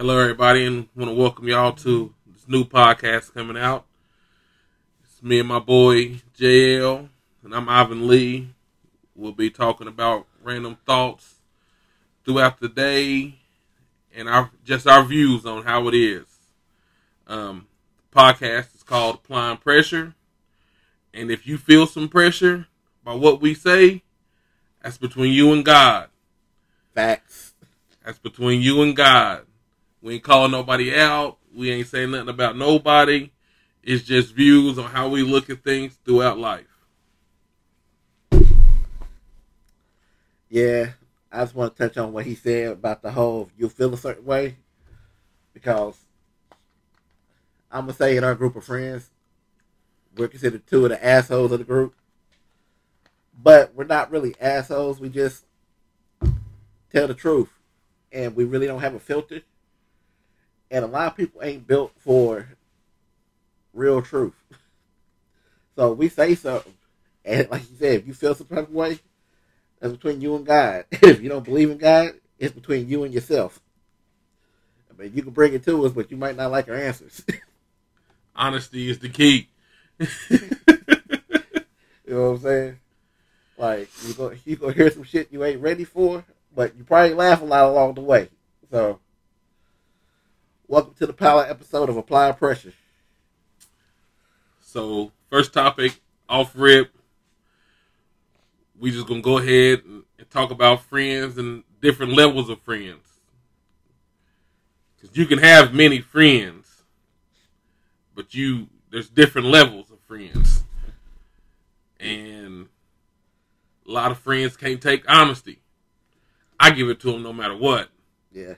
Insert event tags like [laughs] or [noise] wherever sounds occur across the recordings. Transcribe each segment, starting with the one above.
Hello, everybody, and want to welcome y'all to this new podcast coming out. It's me and my boy JL, and I'm Ivan Lee. We'll be talking about random thoughts throughout the day and our just our views on how it is. Um, the podcast is called Applying Pressure, and if you feel some pressure by what we say, that's between you and God. Facts. That's between you and God. We ain't calling nobody out. We ain't saying nothing about nobody. It's just views on how we look at things throughout life. Yeah, I just want to touch on what he said about the whole you feel a certain way because I'm gonna say in our group of friends we're considered two of the assholes of the group, but we're not really assholes. We just tell the truth, and we really don't have a filter. And a lot of people ain't built for real truth. [laughs] So we say something, and like you said, if you feel some type of way, that's between you and God. [laughs] if you don't believe in God, it's between you and yourself. I mean, you can bring it to us, but you might not like our answers. [laughs] Honesty is the key. you know what I'm saying? Like you go, you gonna hear some shit you ain't ready for, but you probably laugh a lot along the way. So, welcome to the pilot episode of Applying Pressure. So, first topic off rip. We just gonna go ahead and talk about friends and different levels of friends. Because you can have many friends, but you there's different levels of friends, and a lot of friends can't take honesty. I give it to them no matter what. Yeah.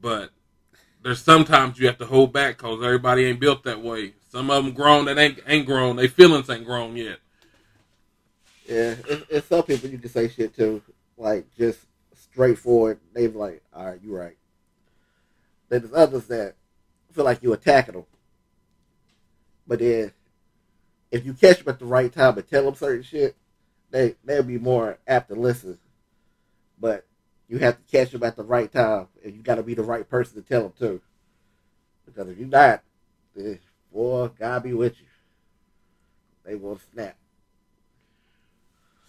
But there's sometimes you have to hold back because everybody ain't built that way. Some of them grown that ain't ain't grown. They feelings ain't grown yet. Yeah, it's, it's some people you can say shit to, like just straightforward. They be like, "All right, you right." Then there's others that feel like you attacking them, but then if you catch them at the right time and tell them certain shit, they they'll be more apt to listen. But you have to catch them at the right time, and you got to be the right person to tell them to. Because if you're not, then, boy, God be with you. They will snap.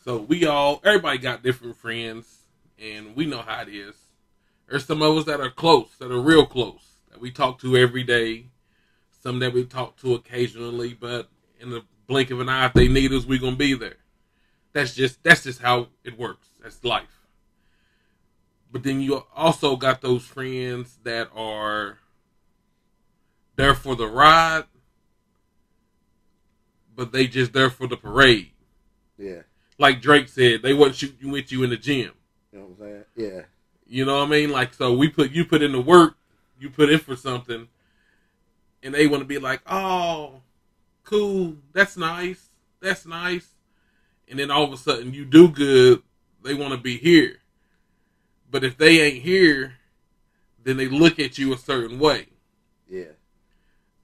So we all, everybody got different friends, and we know how it is. There's some of us that are close, that are real close, that we talk to every day. Some that we talk to occasionally, but in the blink of an eye, if they need us, we're gonna be there. That's just that's just how it works. That's life. But then you also got those friends that are there for the ride, but they just there for the parade. Yeah. Like Drake said, they wasn't shooting with you in the gym. You know what I'm saying? Yeah. You know what I mean? Like so we put you put in the work, you put in for something, and they want to be like, Oh, cool, that's nice. That's nice. And then all of a sudden you do good, they want to be here. But if they ain't here, then they look at you a certain way. Yeah.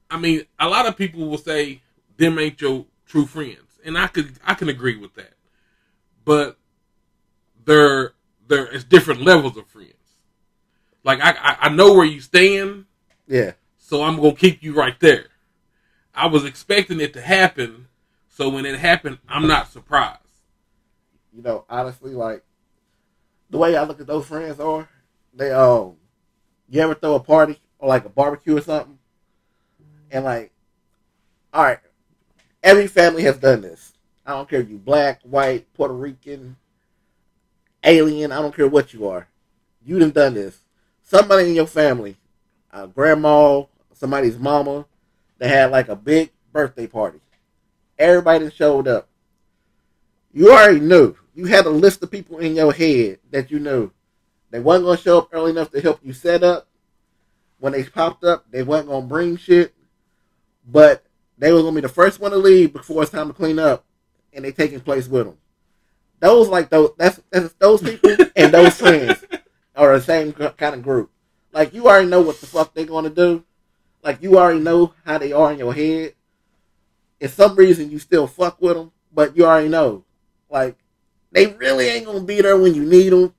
I mean, a lot of people will say them ain't your true friends, and I could I can agree with that. But there there is different levels of friends. Like I I, I know where you stand, Yeah. so I'm gonna keep you right there. I was expecting it to happen, so when it happened, I'm not surprised. You know, honestly, like the way I look at those friends are, they um you ever throw a party or like a barbecue or something? And like all right, every family has done this. I don't care if you black, white, Puerto Rican, alien, I don't care what you are. You done done this. Somebody in your family, a grandma, somebody's mama, they had like a big birthday party. Everybody showed up. You already knew. You had a list of people in your head that you knew. They wasn't gonna show up early enough to help you set up. When they popped up, they weren't gonna bring shit. But they were gonna be the first one to leave before it's time to clean up, and they taking place with them. Those like those that's, that's those people and those friends are the same kind of group. Like you already know what the fuck they're gonna do. Like you already know how they are in your head. If some reason you still fuck with them, but you already know, like they really ain't gonna be there when you need them.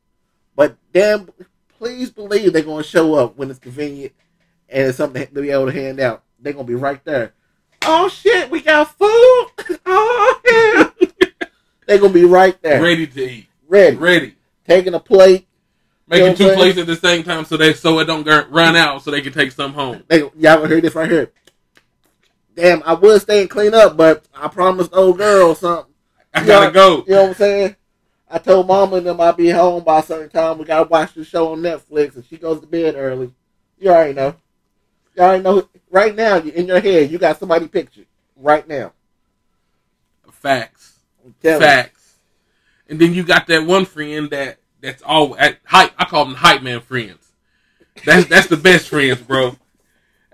But damn, please believe they're gonna show up when it's convenient and it's something to be able to hand out. They're gonna be right there. Oh shit, we got food. [laughs] Oh yeah. they're gonna be right there, Ready to eat. ready, Ready. taking a plate. Making You know two plates at the same time so they so it don't run out so they can take some home. They, y'all gonna hear this right here. Damn, I would stay and clean up, but I promised old girl something. I Yeah. gotta go. You know what I'm saying? I told mama and them I'd be home by a certain time. We gotta watch the show on Netflix, and she goes to bed early. You already know. You already know. Right now, you- in your head, you got somebody pictured. Right now. Facts. I'm. Facts. And then you got that one friend that that's all at hype. I call them hype man friends. That's that's the best friends, bro.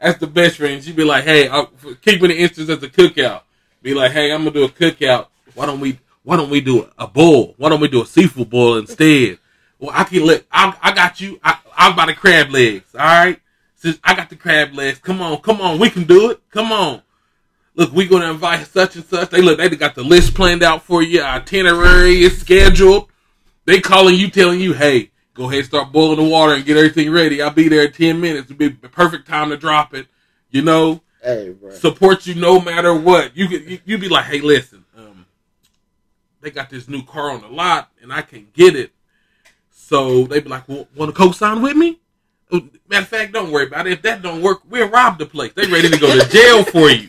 That's the best friends. You be like, hey, uh, i keeping the instance as a cookout. Be like, hey, I'm gonna do a cookout. Why don't we? Why don't we do a boil? Why don't we do a seafood boil instead? Well, I can let. I, I got you. I, I'll buy the crab legs. All right. Since I got the crab legs, come on, come on, we can do it. Come on. Look, we're gonna invite such and such. They look, they got the list planned out for you. Itinerary is scheduled. They calling you, telling you, hey, go ahead, start boiling the water and get everything ready. I'll be there in ten minutes. It'll be the perfect time to drop it. You know, Hey, bro. support you no matter what. You could, you, you be like, hey, listen, they got this new car on the lot and I can't get it. So they be like, well, want to co-sign with me? Uh, Matter of fact, don't worry about it. If that don't work, we'll rob the place. They ready to go to jail [laughs] for you.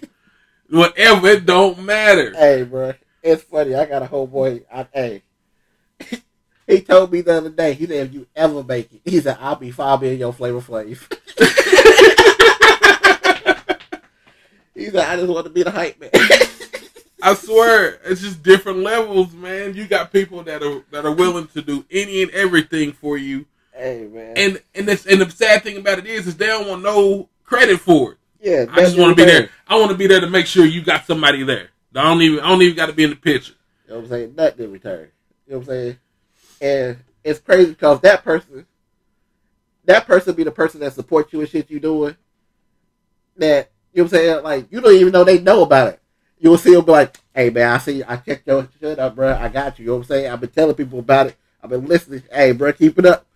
Whatever, it don't matter. Hey, bro. It's funny. I got a whole boy. I, hey. [laughs] he told me the other day, he said, if you ever make it, he said, I'll be five in your flavor flav. [laughs] he said, I just want to be the hype man. I swear, it's just different levels, man. You got people that are that are willing to do any and everything for you, hey, man. and and this and the sad thing about it is, is they don't want no credit for it. yeah, I just want to be there. I want to be there to make sure you got somebody there. I don't even I don't even got to be in the picture. You know what I'm saying? Nothing in return. You know what I'm saying? And it's crazy because that person, that person be the person that supports you and shit you doing. That you know what I'm saying? Like you don't even know they know about it. You'll see them be like, "Hey man, I see, I checked your shit up, bro. I got you." You know what I'm saying? I've been telling people about it. I've been listening. Hey, bro, keep it up.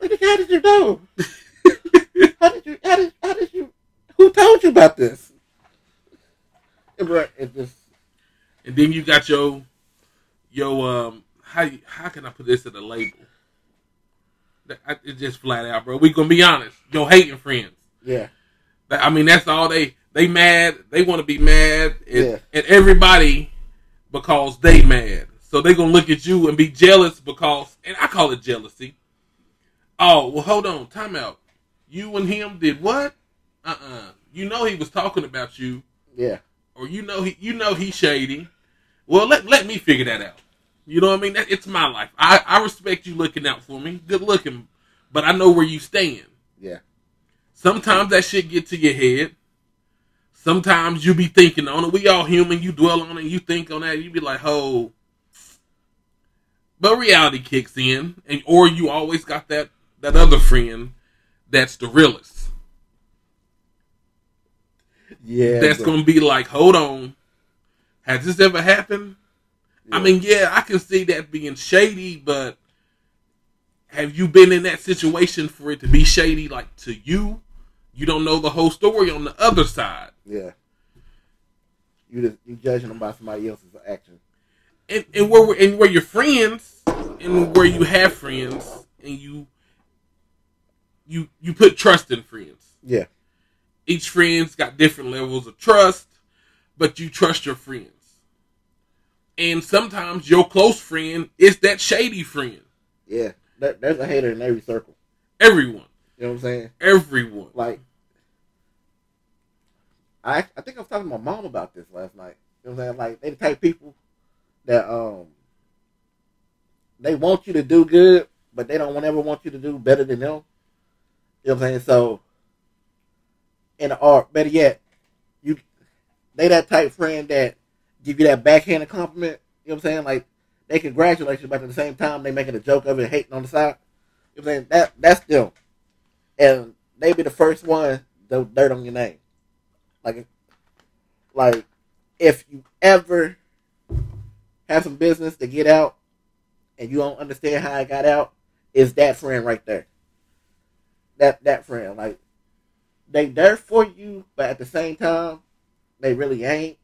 Like, how did you know? [laughs] how did you? How did? How did you? Who told you about this? And, bro, it just And then you got your your um how how can I put this in a label? It's just flat out, bro. We gonna be honest. Your hating friends. yeah, I mean, that's all they they mad. They want to be mad at, Yeah. at everybody because they mad. So they gonna look at you and be jealous because, and I call it jealousy. Oh well, hold on, time out. You and him did what? Uh uh You know he was talking about you, yeah, or you know he you know he's shady. Well, let let me figure that out. You know what I mean? That, it's my life. I I respect you looking out for me. Good looking, but I know where you stand. yeah. Sometimes that shit get to your head. Sometimes you be thinking on it. We all human. You dwell on it. You think on that. You be like, oh. But reality kicks in, and or you always got that that other friend that's the realest. Yeah, that's bro. gonna be like, hold on, has this ever happened? I mean, yeah, I can see that being shady, but have you been in that situation for it to be shady, like to you? You don't know the whole story on the other side. Yeah. You just you judging them by somebody else's action. and, and where and where you're friends and where you have friends and you you you put trust in friends. Yeah. Each friend's got different levels of trust, but you trust your friends. And sometimes your close friend is that shady friend. Yeah. There, there's a hater in every circle. Everyone, You know what I'm saying? everyone. Like I I think I was talking to my mom about this last night. You know what I'm saying? Like they the type of people that um they want you to do good, but they don't ever want you to do better than them. You know what I'm saying? So in the art, better yet, you they that type friend that give you that backhanded compliment. You know what I'm saying? Like they congratulate you, but at the same time they making a joke of it, hating on the side. You know what I'm saying? That that's them, and they be the first one to dirt on your name. Like, like if you ever have some business to get out and you don't understand how I got out, it's that friend right there. that that friend. Like they there for you, but at the same time, they really ain't.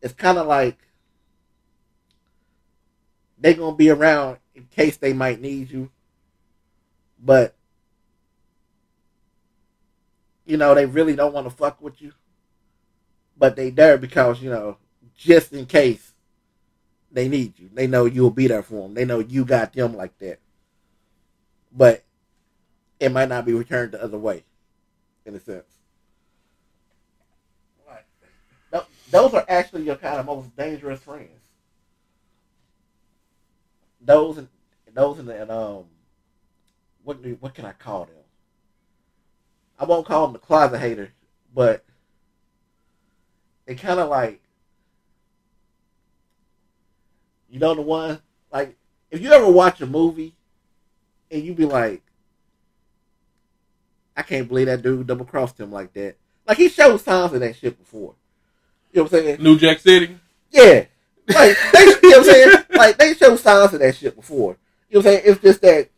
It's kind of like they gonna be around in case they might need you, but you know they really don't want to fuck with you. But they there because you know just in case they need you, they know you'll be there for them. They know you got them like that. But it might not be returned the other way, in a sense. Right. Those are actually your kind of most dangerous friends. Those those and, and um, what do, what can I call them? I won't call them the closet haters, but they kind of like, you know, the one like if you ever watch a movie and you be like, I can't believe that dude double crossed him like that. Like he showed signs of that shit before. You know what I'm saying? New Jack City. Yeah. Like they, you know what I'm saying? Like they showed signs of that shit before. You know what I'm saying? It's just that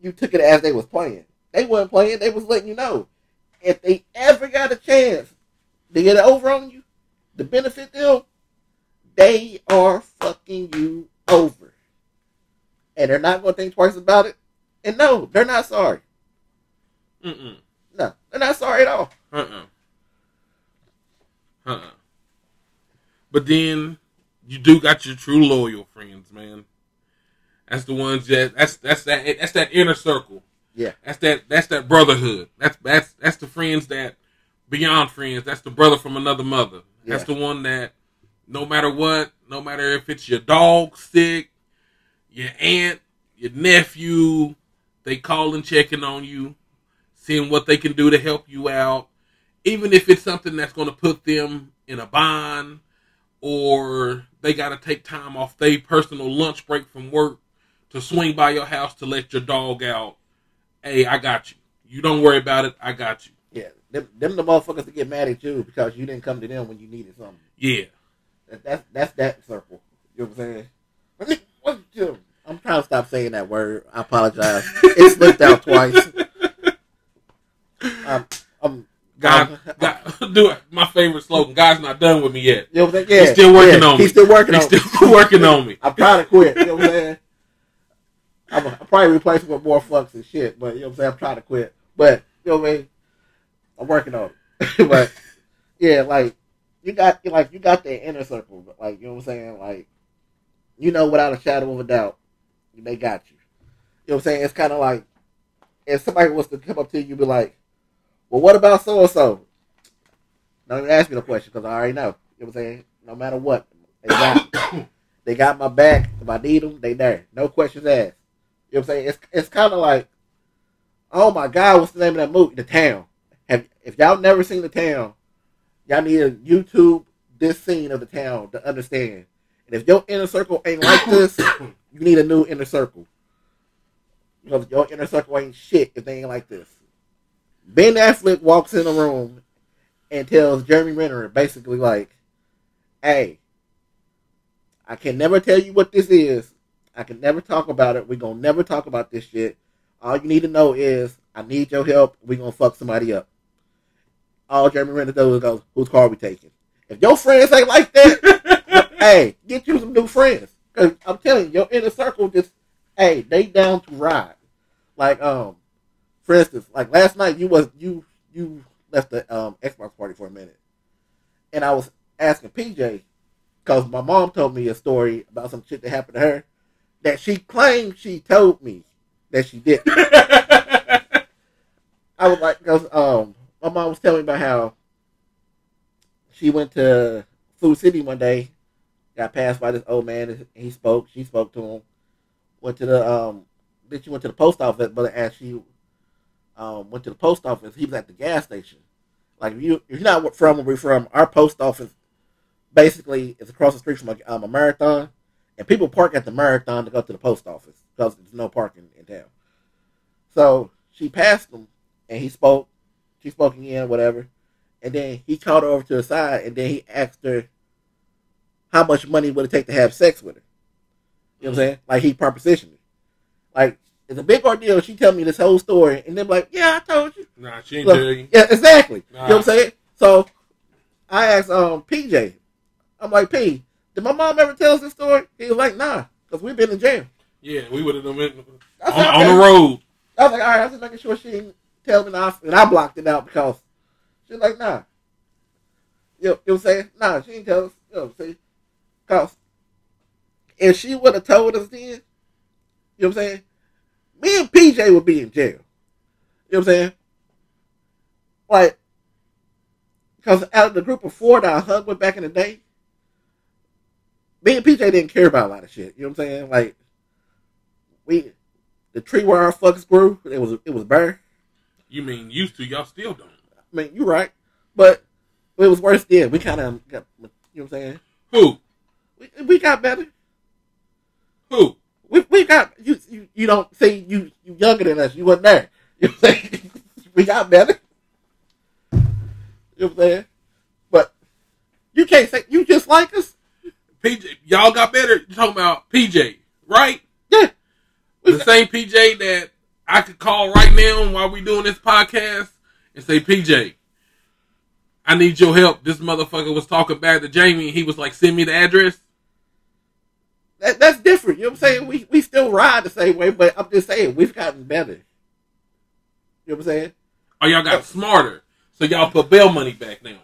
you took it as they was playing. They weren't playing. They was letting you know if they ever got a chance to get it over on you, to benefit them, they are fucking you over, and they're not going to think twice about it. And no, they're not sorry. Mm-mm. No, they're not sorry at all. Uh-uh. Uh-uh. But then you do got your true loyal friends, man. That's the ones that that's that's that that's that inner circle. Yeah. That's that that's that brotherhood. That's that's that's the friends that beyond friends. That's the brother from another mother. That's Yeah. the one that no matter what, no matter if it's your dog sick, your aunt, your nephew, they call and checking on you, seeing what they can do to help you out. Even if it's something that's going to put them in a bind or they got to take time off their personal lunch break from work to swing by your house to let your dog out. Hey, I got you. You don't worry about it. I got you. Yeah, them, them the motherfuckers that get mad at you because you didn't come to them when you needed something. Yeah. That, that's that's that circle. You know what I'm saying? What you- what you doing? I'm trying to stop saying that word. I apologize. it slipped out twice. I'm [laughs] God, um, God, [laughs] do it. My favorite slogan. God's not done with me yet. You know what I'm saying? Yeah, He's still working yeah, on me. He's still working He's on me. He's [laughs] still working on me. I'm trying to quit. You know what I'm saying? I'm, I'm probably replacing with more fucks and shit, but you know what I'm saying? I'm trying to quit. But, you know what I mean? I'm working on it. [laughs] but, yeah, like, you got, like, you got that inner circle. but, Like, you know what I'm saying? Like, you know without a shadow of a doubt, they got you. You know what I'm saying? It's kind of like, if somebody was to come up to you and be like, well, what about so-and-so? Don't even ask me the question because I already know. You know what I'm saying? No matter what, they got [coughs] they got my back. If I need them, they there. No questions asked. You know what I'm saying? It's it's kind of like, oh my God, what's the name of that movie? The Town. Have if y'all never seen The Town, y'all need to YouTube this scene of The Town to understand. And if your inner circle ain't like this, [coughs] you need a new inner circle. Because your inner circle ain't shit if they ain't like this. Ben Affleck walks in the room and tells Jeremy Renner basically like, "Hey, I can never tell you what this is. I can never talk about it. We're gonna never talk about this shit. All you need to know is I need your help. We're gonna fuck somebody up. All Jeremy Renner does is goes, whose car we taking? If your friends ain't like that, [laughs] hey, get you some new friends. Cause I'm telling you, your inner circle just hey, they down to ride. Like, um, for instance, like last night you was you you left the um Xbox party for a minute. And I was asking PJ, because my mom told me a story about some shit that happened to her that she claimed she told me that she did. [laughs] I was like, because um, my mom was telling me about how she went to Food City one day, got passed by this old man, and he spoke. She spoke to him. Went to the um, then she went to the post office, but as she um went to the post office, he was at the gas station. Like if you if you're not from where we're from, our post office basically is across the street from a, um, a marathon, and people park at the marathon to go to the post office because there's no parking in town. So she passed him, and he spoke. She spoke again, whatever, and then he called her over to the side, and then he asked her how much money would it take to have sex with her. You know what I'm saying? Like he propositioned her. Like It's a big ordeal. She tell me this whole story, and then like, yeah, I told you. Nah, she ain't Look, tell you. yeah, exactly. Nah. You know what I'm saying? So I asked um PJ, I'm like, P, did my mom ever tell us this story? He was like, nah, because we've been in jail. Yeah, we would have been on, I said, on the road. I was like, all right, I was just making sure she didn't tell me now, and I blocked it out because she's like, nah. You know, you know what I'm saying? Nah, she didn't tell us. You know what I'm saying? Because if she would have told us then, you know what I'm saying? Me and PJ would be in jail. You know what I'm saying? Like, because out of the group of four that I hung with back in the day, me and PJ didn't care about a lot of shit. You know what I'm saying? Like, we, the tree where our fucks grew, it was it was bare. You mean used to? Y'all still don't. I mean, you're right, but it was worse then. We kind of got, you know what I'm saying? Who? We, we got better. Who? We, we got you, you. You don't see you. You younger than us. You wasn't there. You know what I'm saying? [laughs] we got better. You know what I'm saying? But you can't say you just like us. PJ, y'all got better. You talking about PJ, right? Yeah. The same PJ that I could call right now while we doing this podcast and say, PJ, I need your help. This motherfucker was talking bad to Jamie. and He was like, send me the address. that, that's different. You know what I'm saying? We we still ride the same way, but I'm just saying we've gotten better. You know what I'm saying? Or y'all got smarter. So y'all put bail money back now.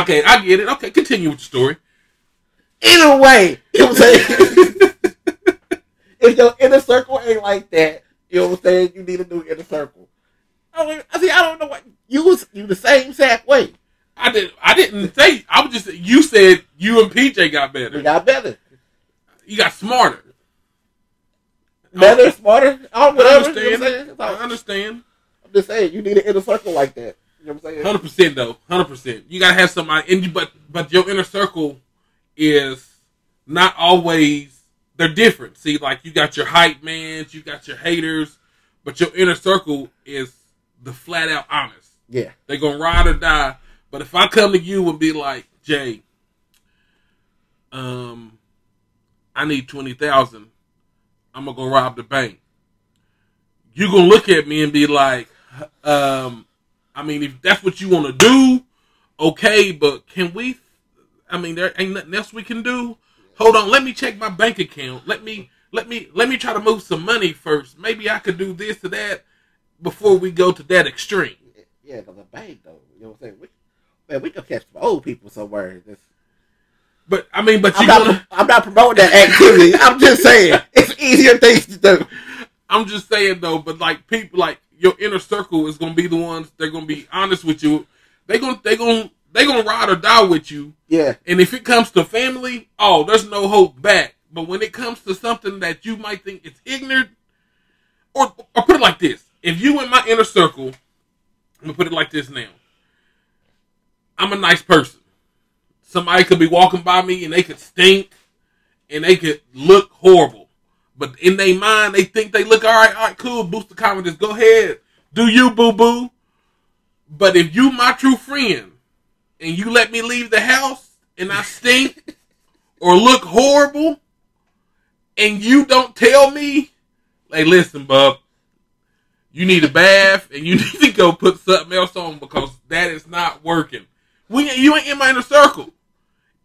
Okay, I get it. Okay, continue with the story. Either way, you know what I'm saying? [laughs] [laughs] if your inner circle ain't like that, you know what I'm saying? You need a new inner circle. I, mean, I see. I don't know what you was you the same exact way. I didn't. I didn't say. I was just. You said you and PJ got better. We got better, You got smarter. better, smarter, or I whatever. You know understand. what I'm saying? I understand. I'm just saying you need an inner circle like that. You know what I'm saying? Hundred percent though. Hundred percent. You gotta have somebody, and you, but but your inner circle is not always. They're different. See, like you got your hype mans, you got your haters, but your inner circle is the flat out honest. Yeah, They're gonna ride or die. But if I come to you and be like, Jay, um, I need twenty thousand, I'm gonna go rob the bank. You gonna look at me and be like, um, I mean, if that's what you want to do, okay, but can we? I mean, there ain't nothing else we can do. Hold on, let me check my bank account. Let me let me let me try to move some money first. Maybe I could do this or that before we go to that extreme. yeah, because a bank though. You know what I'm saying? We, man, we could catch some old people somewhere. Just, But I mean, but I'm you not. gonna. I'm not promoting that activity. [laughs] I'm just saying it's easier things to do. I'm just saying though, but like people, like your inner circle is gonna be the ones they're gonna be honest with you. They gonna they gonna they gonna ride or die with you. Yeah, And if it comes to family, oh, there's no hope back. But when it comes to something that you might think it's ignorant, or or put it like this: if you in my inner circle, I'm gonna put it like this now. I'm a nice person. Somebody could be walking by me and they could stink, and they could look horrible. But in their mind, they think they look all right. All right, cool. Boost the confidence. Go ahead, do you, boo boo. But if you my true friend, and you let me leave the house and I stink or look horrible and you don't tell me, like, listen, bub, you need a bath and you [laughs] need to go put something else on because that is not working. We you ain't in my inner circle.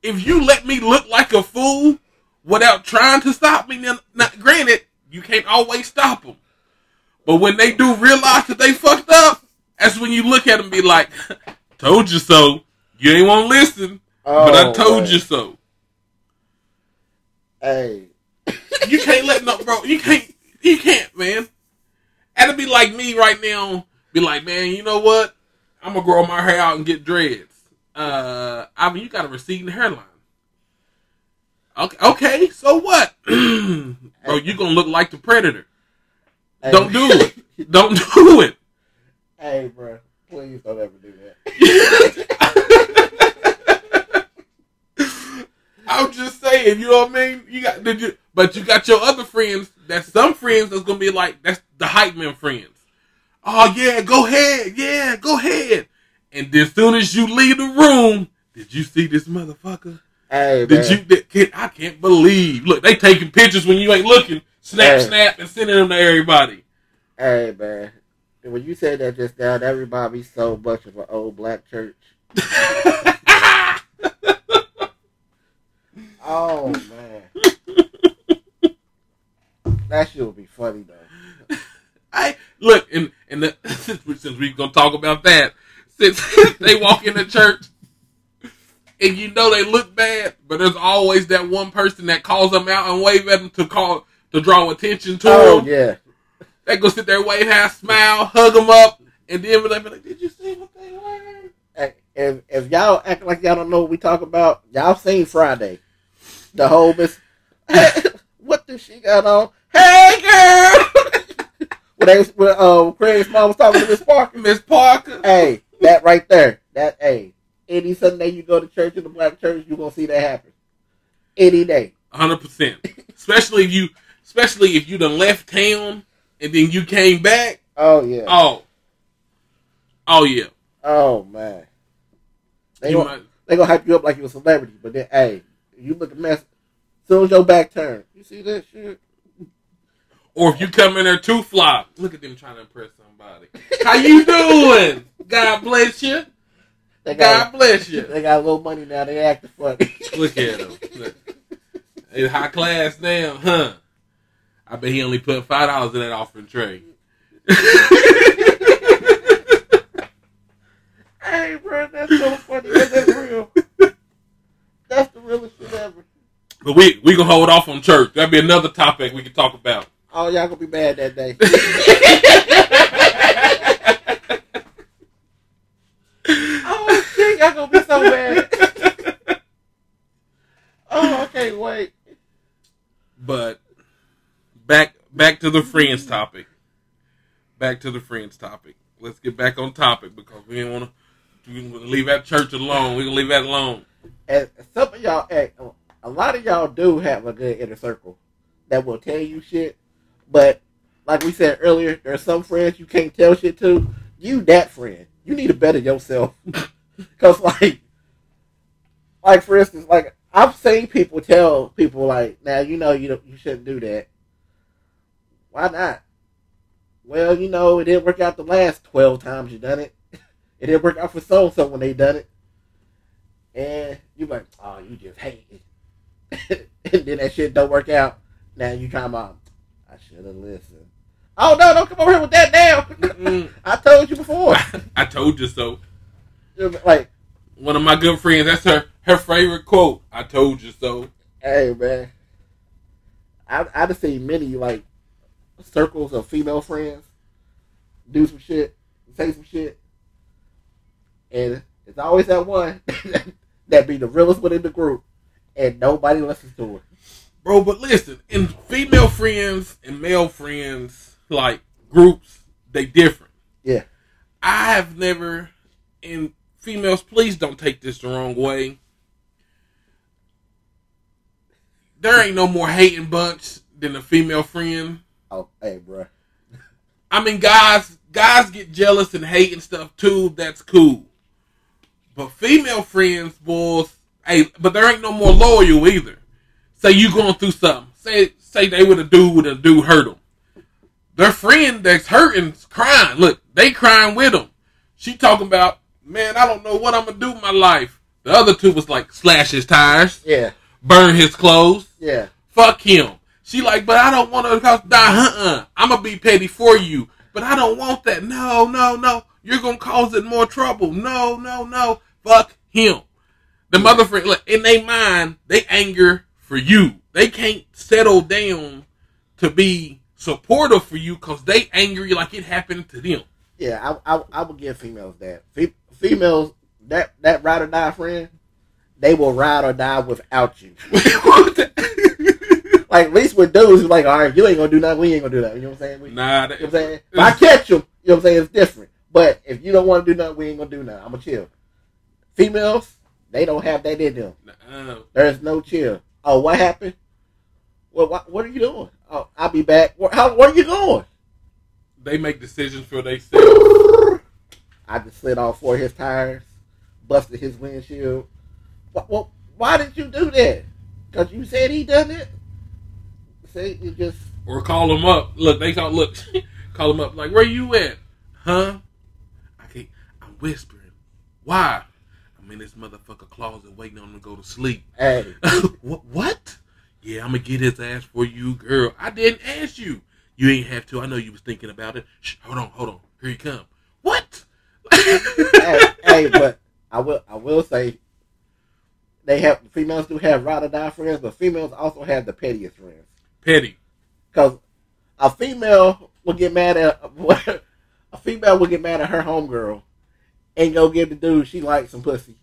If you let me look like a fool without trying to stop me, then granted, you can't always stop them. But when they do realize that they fucked up, that's when you look at them be like, [laughs] told you so. You ain't want to listen, but I Oh, told you so. Hey, You can't let no, bro. You can't. You can't, man. That'd be like me right now. Be like, man, you know what? I'm gonna grow my hair out and get dreads. Uh, I mean, you got a receding hairline. Okay, okay. So what, [clears throat] bro? You gonna look like the predator? hey. Don't do it. Don't [laughs] do it. hey, bro, please don't ever do that. [laughs] [laughs] I'm just saying, you know what I mean? You got, did you? But you got your other friends. That's some friends that's gonna be like, that's the hype man friends. Oh yeah, go ahead, yeah, go ahead. And as soon as you leave the room, did you see this motherfucker? hey, Did man. you? Did, can, I can't believe. Look, they taking pictures when you ain't looking. snap, Hey. snap, and sending them to everybody. Hey man, when you said that just now, that reminded me so much of an old black church. [laughs] Oh man, that shit would be funny though. I look, and and the, since, [laughs] we, since we gonna talk about that, since [laughs] they walk in the church, and you know they look bad, but there's always that one person that calls them out and wave at them to call to draw attention to Oh them. yeah, They go sit there, wave, half smile, hug them up, and then be like, be like, "Did you see what they wearing?" Hey, if if y'all act like y'all don't know what we talk about, y'all seen Friday, the whole miss. Hey, [laughs] what does she got on? Hey girl, [laughs] when they when uh Craig's mom was talking to Miss Parker. Miss Parker. Hey, that right there, that hey, any Sunday you go to church in the black church, you are gonna see that happen. Any day. hundred percent. Especially if you, especially if you done left town and then you came back. Oh yeah. Oh, oh yeah. Oh man. They You gonna, might- they gonna hype you up like you're a celebrity, but then hey, you look a mess. Soon as your back turn, you see that shit. or if you come in there too fly, look at them trying to impress somebody. How you doing? God bless you. They God bless you. they got a little money now. They acting funny. Look at them. Look. They high class now, huh? I bet he only put five dollars in that offering tray. [laughs] hey, bro, that's so funny. That's real. That's the realest shit ever. But we we gonna hold off on church. That'd be another topic we can talk about. Oh, y'all gonna be mad that day. [laughs] oh shit, y'all gonna be so mad. Oh, okay, wait. But back back to the friends topic. Back to the friends topic. Let's get back on topic because we didn't want to. We leave that church alone. We gonna leave that alone. And some of y'all, hey, a lot of y'all do have a good inner circle that will tell you shit. But like we said earlier, there are some friends you can't tell shit to. You that friend. You need to better yourself. [laughs] Cause like, like for instance, like I've seen people tell people like, now you know you you shouldn't do that. Why not? Well, you know it didn't work out the last twelve times you done it. [laughs] It didn't work out for so so when they done it and you like, oh, you just hate it. [laughs] and then that shit don't work out. Now you talking about, I should have listened. Oh no, don't come over here with that now. [laughs] I told you before. [laughs] I told you so. like, One of my good friends. That's her her favorite quote. I told you so. hey man, I I just seen many like circles of female friends do some shit, say some shit, and it's always that one that be the realest one in the group, and nobody listens to her. Bro, but listen, in female friends and male friends, like groups, they different. Yeah. I have never, and females, please don't take this the wrong way. There ain't no more hating bunch than a female friend. Oh, hey, bro. I mean, guys, guys get jealous and hate and stuff too. That's cool. But female friends, boys, hey, but there ain't no more loyal either. Say you going through something. Say, say they with a dude and a dude hurt them. Their friend that's hurting's crying. Look, they crying with them. She talking about, man, I don't know what I'm gonna do with my life. The other two was like, slash his tires, Yeah, burn his clothes, yeah. Fuck him. She like, but I don't want to die. Uh-uh. I'm gonna be petty for you, but I don't want that. No, no, no. You're gonna cause it more trouble. No, no, no. Fuck him. The mother friend, look, in their mind, they anger for you. They can't settle down to be supportive for you because they angry like it happened to them. Yeah, I, I, I would give females that. Fe- females, that, that ride or die friend, they will ride or die without you. [laughs] Like, at least with dudes, it's like, all right, you ain't gonna do nothing, we ain't gonna do that. You know what I'm saying? We, you know nah, what I'm saying? If I catch them, you know what I'm saying? It's different. But if you don't want to do nothing, we ain't gonna do nothing. I'm gonna chill. Females, they don't have that in them. uh, There's no chill. Oh, what happened? Well, what, what are you doing? Oh, I'll be back. Where, how, where are you going? they make decisions for themselves. I just slid off four of his tires, busted his windshield. Wh- wh- why did you do that? Because you said he done it? See, you just or call him up. Look, they call look, [laughs] call him up like, "Where you at? Huh? I can't. I'm whispering. Why? I'm in this motherfucker closet waiting on him to go to sleep. Hey, [laughs] what? Yeah, I'm gonna get his ass for you, girl. I didn't ask you. You ain't have to. I know you was thinking about it. Shh, hold on, hold on. Here you come. What? hey, [laughs] hey, but I will I will say they have females do have ride or die friends, but females also have the pettiest friends. Petty. Because a female will get mad at [laughs] a female will get mad at her homegirl and go give the dude she likes some pussy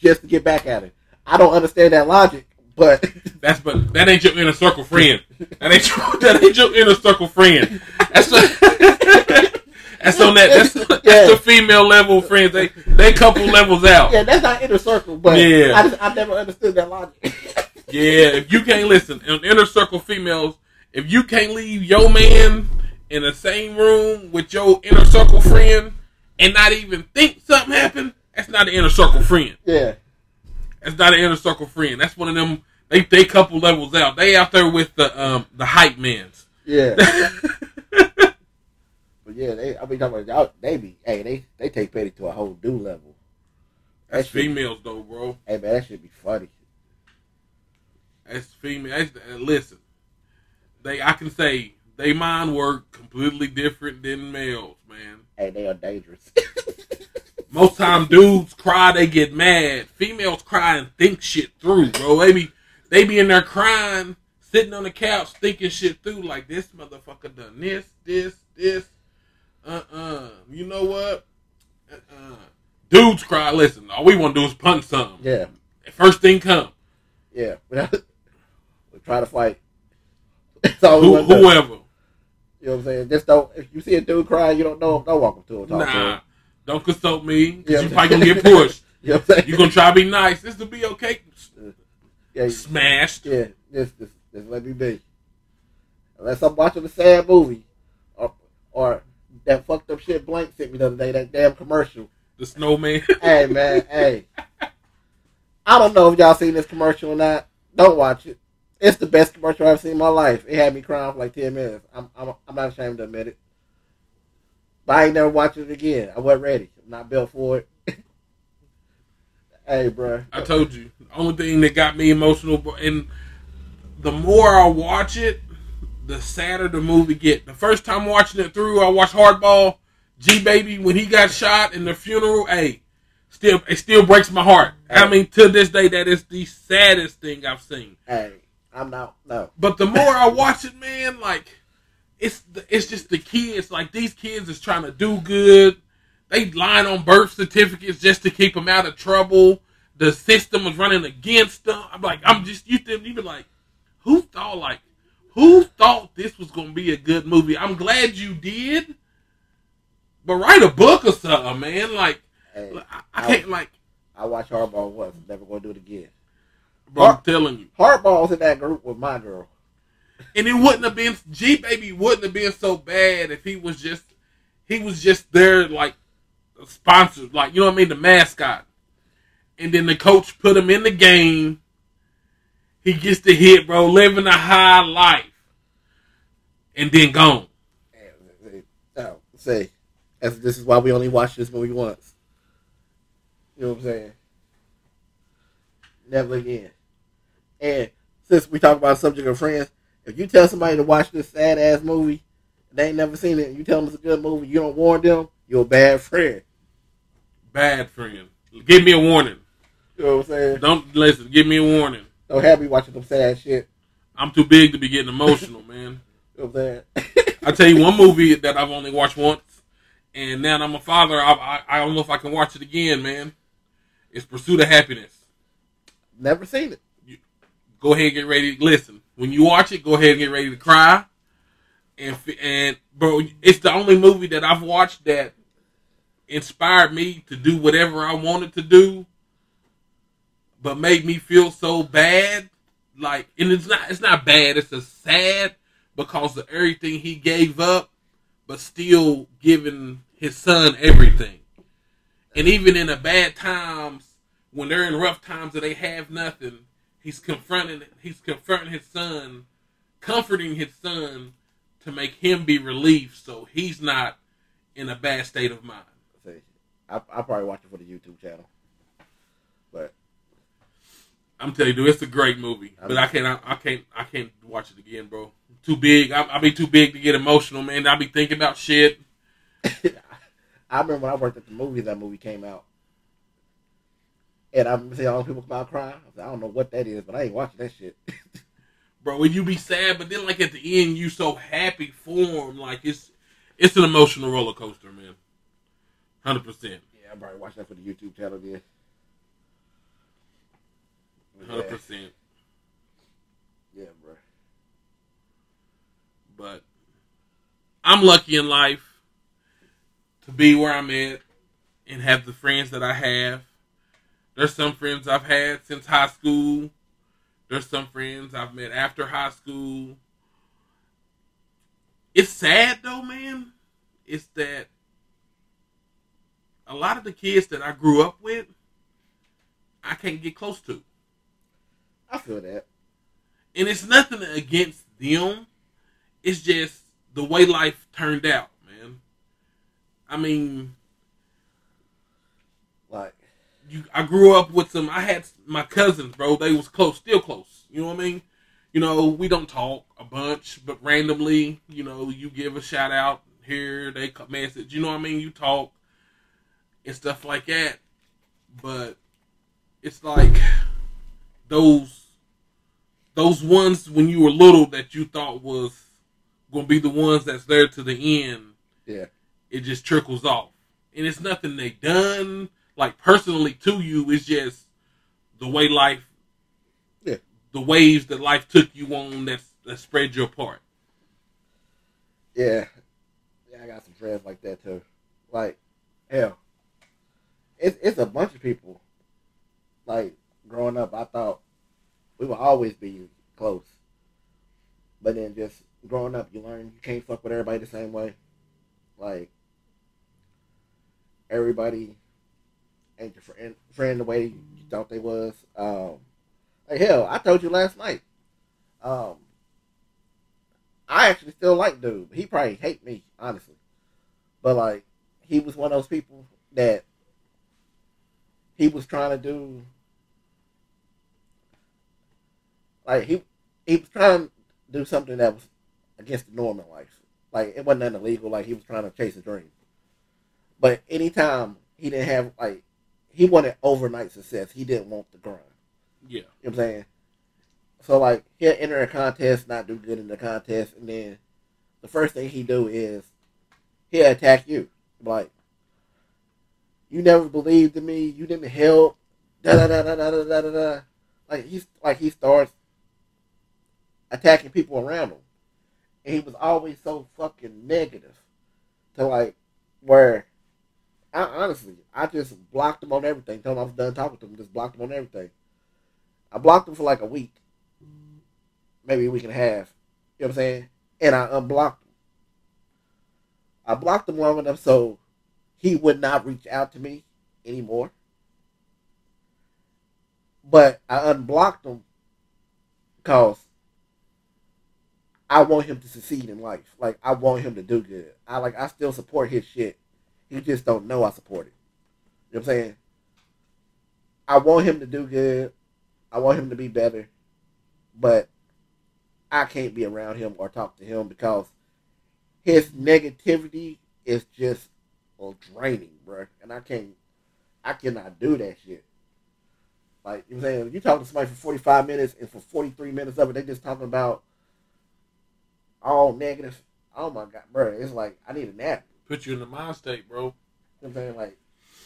just to get back at her. I don't understand that logic, but [laughs] That's but that ain't your inner circle friend. That ain't your, that ain't your inner circle friend. That's a, [laughs] that's on that. That's, that's Yeah. the female level friends. They they couple levels out. yeah, that's not inner circle. But Yeah. I just, I never understood that logic. [laughs] Yeah, if you can't listen, in inner circle females, if you can't leave your man in the same room with your inner circle friend and not even think something happened, that's not an inner circle friend. yeah, That's not an inner circle friend. That's one of them. They they couple levels out. They out there with the um the hype mans. yeah. [laughs] But yeah, they. I mean, talking about y'all. They be. Hey, they they take petty to a whole new level. That's That shit- females though, bro. Hey man, that should be funny. That's female. That's, uh, listen, they I can say they mind work completely different than males, man. Hey, they are dangerous. [laughs] Most time dudes cry, they get mad. Females cry and think shit through, bro. They be they be in there crying, sitting on the couch thinking shit through like this motherfucker done this, this, this. Uh uh You know what? Uh uh Dudes cry, listen, all we wanna do is punch something. yeah, First thing come. yeah. [laughs] we try to fight. That's all we Who, want to whoever. You know what I'm saying? Just don't. If you see a dude crying, you don't know him. Don't walk up to him. Talk to Nah. him. Don't consult me. 'cause Yeah. you probably gonna get pushed. [laughs] You know what I'm saying? You gonna try to be nice. This will be okay. yeah, Smashed. yeah. Just, just, just let me be. Unless I'm watching a sad movie, or, or that fucked up shit Blank sent me the other day. That damn commercial. The snowman. [laughs] hey man, hey. I don't know if y'all seen this commercial or not. Don't watch it. It's the best commercial I've seen in my life. It had me crying for like ten minutes. I'm I'm I'm not ashamed to admit it. But I ain't never watched it again. I wasn't ready. I'm not built for it. [laughs] hey, bro. I told you. The only thing that got me emotional, and the more I watch it, the sadder the movie get. The first time watching it through, I watched Hardball. G Baby when he got shot in the funeral. Hey, still it still breaks my heart. I mean, to this day, that is the saddest thing I've seen. Hey, I'm not. No. But the more I watch it, man, like it's the, it's just the kids. Like these kids is trying to do good. They lying on birth certificates just to keep them out of trouble. The system was running against them. I'm like, I'm just you them. You be like, who thought like, who thought this was gonna be a good movie? I'm glad you did. But write a book or something, man. Like, Hey, I, I can't like. I watched Hardball once. Never gonna do it again. Bro, I'm telling you. Hardball's in that group with my girl. And it wouldn't have been G baby wouldn't have been so bad if he was just he was just there like sponsored, like you know what I mean, the mascot. And then the coach put him in the game. He gets the hit, bro, living a high life. And then gone. Oh, say, as this is why we only watch this movie once. You know what I'm saying? Never again. And since we talk about the subject of friends, if you tell somebody to watch this sad ass movie, they ain't never seen it, and you tell them it's a good movie, you don't warn them, you're a bad friend. Bad friend. Give me a warning. You know what I'm saying? Don't listen, give me a warning. Don't have me watching them sad shit. I'm too big to be getting emotional, man. [laughs] You know what I'm saying? I tell you one [laughs] movie that I've only watched once, and now that I'm a father, I, I, I don't know if I can watch it again, man. It's Pursuit of Happiness. never seen it. Go ahead and get ready. To listen, when you watch it, go ahead and get ready to cry. And and bro, it's the only movie that I've watched that inspired me to do whatever I wanted to do, but made me feel so bad. Like, and it's not it's not bad. It's a sad because of everything he gave up, but still giving his son everything. And even in the bad times, when they're in rough times and they have nothing, he's confronting he's confronting his son comforting his son to make him be relieved so he's not in a bad state of mind. I I probably watch it for the YouTube channel, but I'm telling you, dude, it's a great movie, but I can't, I, I can't, I can't watch it again, bro. Too big. I, I'll be too big to get emotional, man. I'll be thinking about shit. [laughs] I remember when I worked at the movies. That movie came out, and I remember seeing all the people come out crying. I, I don't know what that is, but I ain't watching that shit. [laughs] bro. When you be sad, but then like at the end, you so happy for him. Like it's it's an emotional roller coaster, man. Hundred percent. Yeah, I probably watch that for the YouTube channel then. Hundred percent. Yeah, bro. But I'm lucky in life to be where I'm at and have the friends that I have. There's some friends I've had since high school. There's some friends I've met after high school. It's sad though, man. It's that a lot of the kids that I grew up with, I can't get close to. I feel that. And it's nothing against them. It's just the way life turned out, man. I mean, you, I grew up with some. I had my cousins, bro. They was close, still close. You know what I mean? You know, we don't talk a bunch, but randomly, you know, you give a shout out here, they come message. You know what I mean? You talk and stuff like that. But it's like those those ones when you were little that you thought was gonna be the ones that's there to the end. Yeah. It just trickles off. And it's nothing they done like personally to you, it's just the way life Yeah. The waves that life took you on that that spread you apart. Yeah. Yeah, I got some friends like that too. Like, hell. It's it's a bunch of people. Like, growing up I thought we would always be close. But then just growing up, you learn you can't fuck with everybody the same way. Like everybody ain't your friend, friend the way you thought they was. Um, like hell, I told you last night. Um, I actually still like dude. He probably hate me honestly, but like he was one of those people that he was trying to do like he he was trying to do something that was against the norm in life. Like it wasn't nothing illegal. Like he was trying to chase a dream. But anytime he didn't have like he wanted overnight success, he didn't want the grind. Yeah. You know what I'm saying? So like he'll enter a contest, not do good in the contest, and then the first thing he do is he'll attack you. Like you never believed in me, you didn't help, da da da da da da da da. Like he's like he starts attacking people around him. And he was always so fucking negative to like where I honestly I just blocked him on everything. Told him I was done talking to him, just blocked him on everything. I blocked him for like a week. Maybe a week and a half. You know what I'm saying? And I unblocked him. I blocked him long enough so he would not reach out to me anymore. But I unblocked him because I want him to succeed in life. Like I want him to do good. I like I still support his shit. He just don't know I support it. You know what I'm saying? I want him to do good. I want him to be better. But I can't be around him or talk to him because his negativity is just draining, bro. And I can't I cannot do that shit. Like you know saying, you talk to somebody for 45 minutes and for 43 minutes of it, they just talking about all negative. Oh my god, bro! It's like I need a nap. Put you in the mind state, bro. You know what I'm saying? Like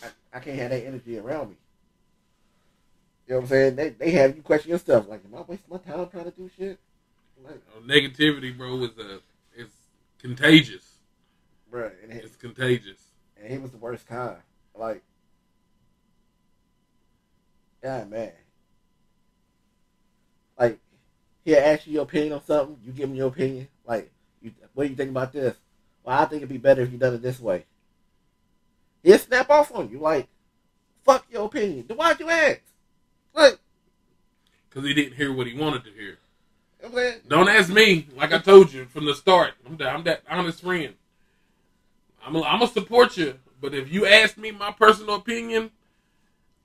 I, I can't have that energy around me. You know what I'm saying? They they have you question yourself. Like, am I wasting my time trying to do shit? Like, negativity, bro, is a it's contagious. Bro, and it, it's contagious. And he was the worst kind. Like, yeah, man. Like, he'll ask you your opinion on something. You give him your opinion. Like, you, what do you think about this? Well, I think it'd be better if you done it this way. He'll snap off on you. Like, fuck your opinion. Then why'd you ask? Like, because he didn't hear what he wanted to hear. You know what I'm saying? Don't ask me. Like I told you from the start, I'm that, I'm that honest friend. I'm I'm gonna support you, but if you ask me my personal opinion,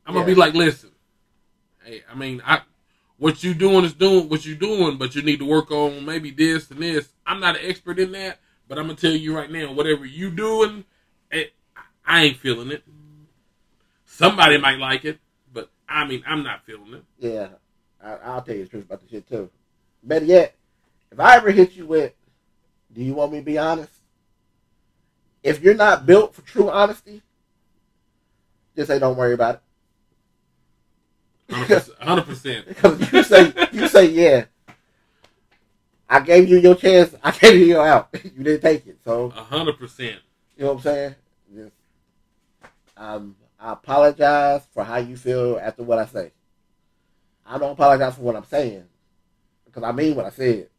I'm gonna be like, listen, hey, I mean, I what you doing is doing what you doing, but you need to work on maybe this and this. I'm not an expert in that, but I'm gonna tell you right now, whatever you doing, it, I ain't feeling it. Somebody might like it, but I mean, I'm not feeling it. Yeah, I, I'll tell you the truth about the shit too. Better yet, if I ever hit you with, "Do you want me to be honest?" If you're not built for true honesty, just say, "Don't worry about it." Hundred percent. [laughs] Because you say, you say, "Yeah, I gave you your chance. I [laughs] gave you your out. [laughs] you didn't take it." So A hundred percent. you know what I'm saying? Just, um, I apologize for how you feel after what I say. I don't apologize for what I'm saying because I mean what I said.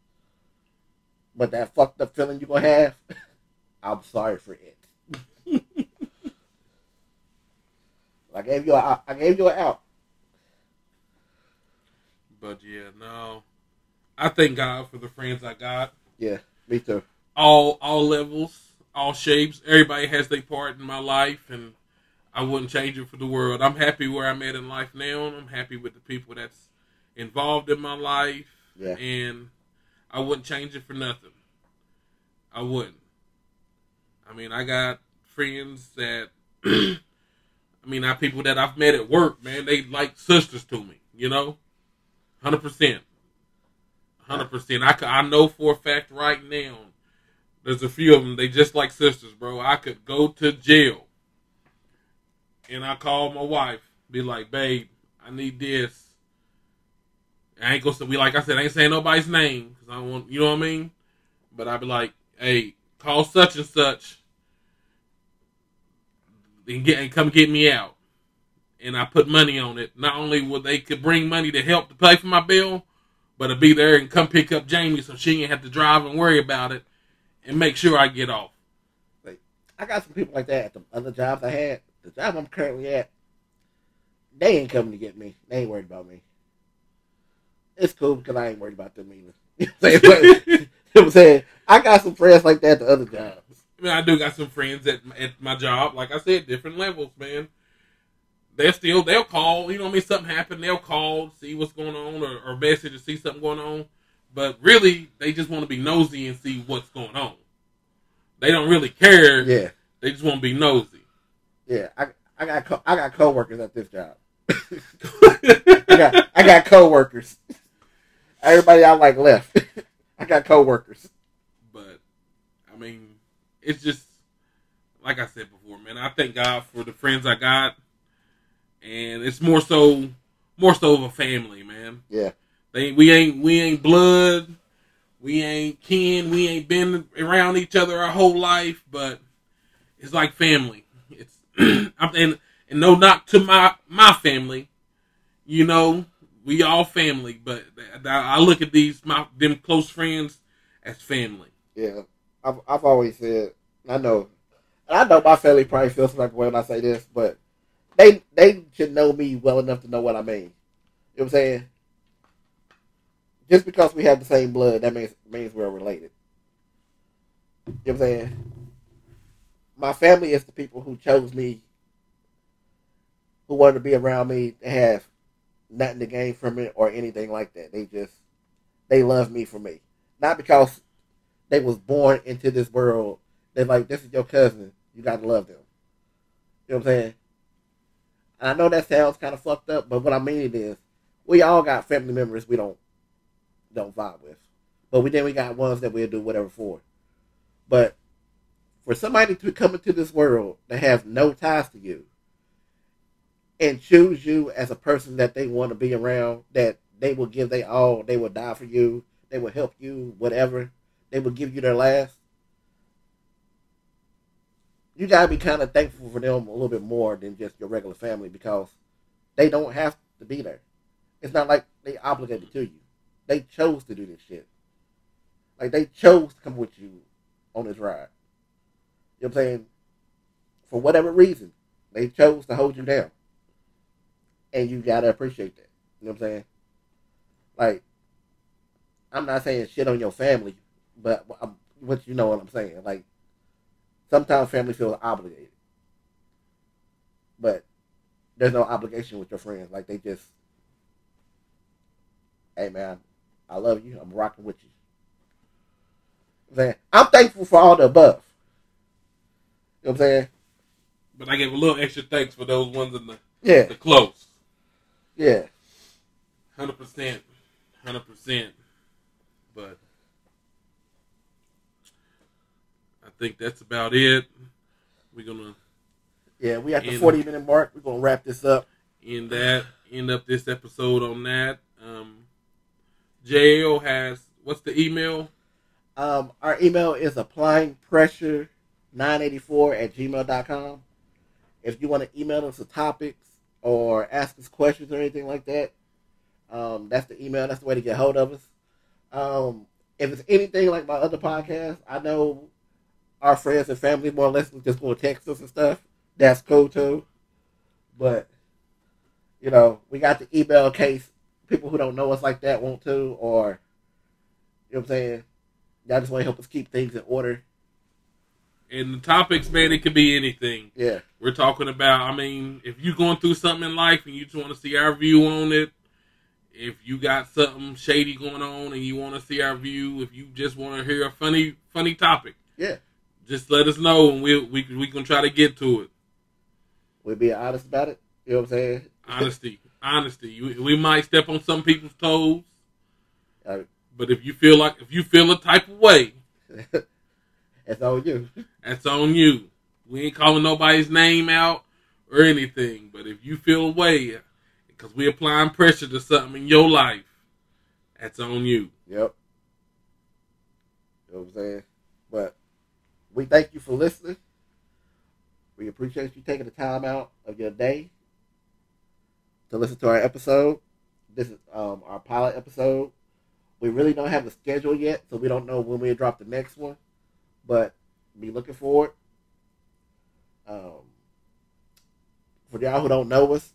But that fucked up feeling you're gonna have, [laughs] I'm sorry for it. I gave you a, I gave you an out. But yeah, no. I thank God for the friends I got. Yeah, me too. All all levels, all shapes. Everybody has their part in my life and I wouldn't change it for the world. I'm happy where I'm at in life now. I'm happy with the people that's involved in my life. Yeah. And I wouldn't change it for nothing. I wouldn't. I mean, I got friends that [clears throat] I mean, I people that I've met at work, man, they like sisters to me, you know? 100%. 100%. I, c- I know for a fact right now, there's a few of them, they just like sisters, bro. I could go to jail and I call my wife, be like, babe, I need this. I ain't gonna we like I said, I ain't saying nobody's name because I don't want, you know what I mean? But I'd be like, hey, call such and such and get and come get me out. And I put money on it. Not only would they could bring money to help to pay for my bill, but to be there and come pick up Jamie so she ain't have to drive and worry about it and make sure I get off. I got some people like that at the other jobs I had. The job I'm currently at, they ain't coming to get me. They ain't worried about me. It's cool because I ain't worried about them either. [laughs] You know what I'm saying? [laughs] You know what I'm saying? I got some friends like that at the other jobs. I mean, I do got some friends at at my job. Like I said, different levels, man. They're still they'll call. You know, what I mean, something happened, they'll call, see what's going on, or, or message to see something going on. But really, they just want to be nosy and see what's going on. They don't really care. Yeah, They just want to be nosy. yeah. I I got co- I got coworkers at this job. [laughs] I got I got coworkers. Everybody I like left. [laughs] I got coworkers. but I mean, it's just like I said before, man. I thank God for the friends I got, and it's more so, more so of a family, man. Yeah, They we ain't we ain't blood, we ain't kin, we ain't been around each other our whole life, but it's like family. It's [clears throat] and and no knock to my my family, you know, we all family, but I look at these my them close friends as family. yeah. I've I've always said I know, and I know my family probably feels like way when I say this, but they they should know me well enough to know what I mean. You know what I'm saying? Just because we have the same blood, that means means we're related. You know what I'm saying? My family is the people who chose me, who wanted to be around me, to have nothing to gain from it or anything like that. They just they love me for me, not because they was born into this world. They're like, this is your cousin. You gotta love them. You know what I'm saying? And I know that sounds kind of fucked up, but what I mean is, we all got family members we don't don't vibe with, but we then we got ones that we'll do whatever for. But for somebody to come into this world that have no ties to you and choose you as a person that they want to be around, that they will give they all, they will die for you, they will help you, whatever, they will give you their last. You gotta be kind of thankful for them a little bit more than just your regular family because they don't have to be there. It's not like they obligated to you. They chose to do this shit. Like they chose to come with you on this ride. You know what I'm saying? For whatever reason, they chose to hold you down. And you gotta appreciate that. You know what I'm saying? Like, I'm not saying shit on your family, but what you know what I'm saying. Like sometimes family feels obligated, but there's no obligation with your friends. Like they just, hey man, I love you. I'm rocking with you. I'm saying I'm thankful for all the above. You know what I'm saying? But I gave a little extra thanks for those ones in the Yeah, the close. yeah. Hundred percent, hundred percent. But I think that's about it. We're gonna Yeah, we at the 40 minute mark. We're gonna wrap this up. end that. End up this episode on that. Um, JL has what's the email? Um, our email is applying pressure 984 at gmail.com. If you want to email us the topics or ask us questions or anything like that, um, that's the email. That's the way to get hold of us. Um, if it's anything like my other podcast, I know our friends and family more or less just going to text us and stuff. That's cool too. But, you know, we got the email in case people who don't know us like that want to, or, you know what I'm saying? Y'all just want to help us keep things in order. And the topics, man, it could be anything. Yeah. We're talking about. I mean, if you're going through something in life and you just want to see our view on it, if you got something shady going on and you want to see our view, if you just want to hear a funny, funny topic, Yeah. Just let us know and we we we can try to get to it. We'll be honest about it. You know what I'm saying? Honesty, honesty. We, we might step on some people's toes, Uh, but if you feel like if you feel a type of way, [laughs] that's on you. that's on you. We ain't calling nobody's name out or anything, but if you feel a way because we applying pressure to something in your life, that's on you. Yep. You know what I'm saying? But we thank you for listening. We appreciate you taking the time out of your day to listen to our episode. This is um, our pilot episode. We really don't have a schedule yet, so we don't know when we'll drop the next one. But be looking forward. Um, for y'all who don't know us,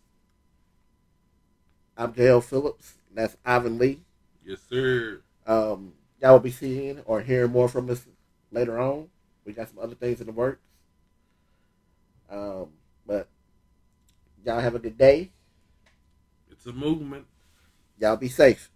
I'm J.L. Phillips. That's Ivan Lee. Yes, sir. Um, y'all will be seeing or hearing more from us later on. We got some other things in the works. Um, but y'all have a good day. It's a movement. Y'all be safe.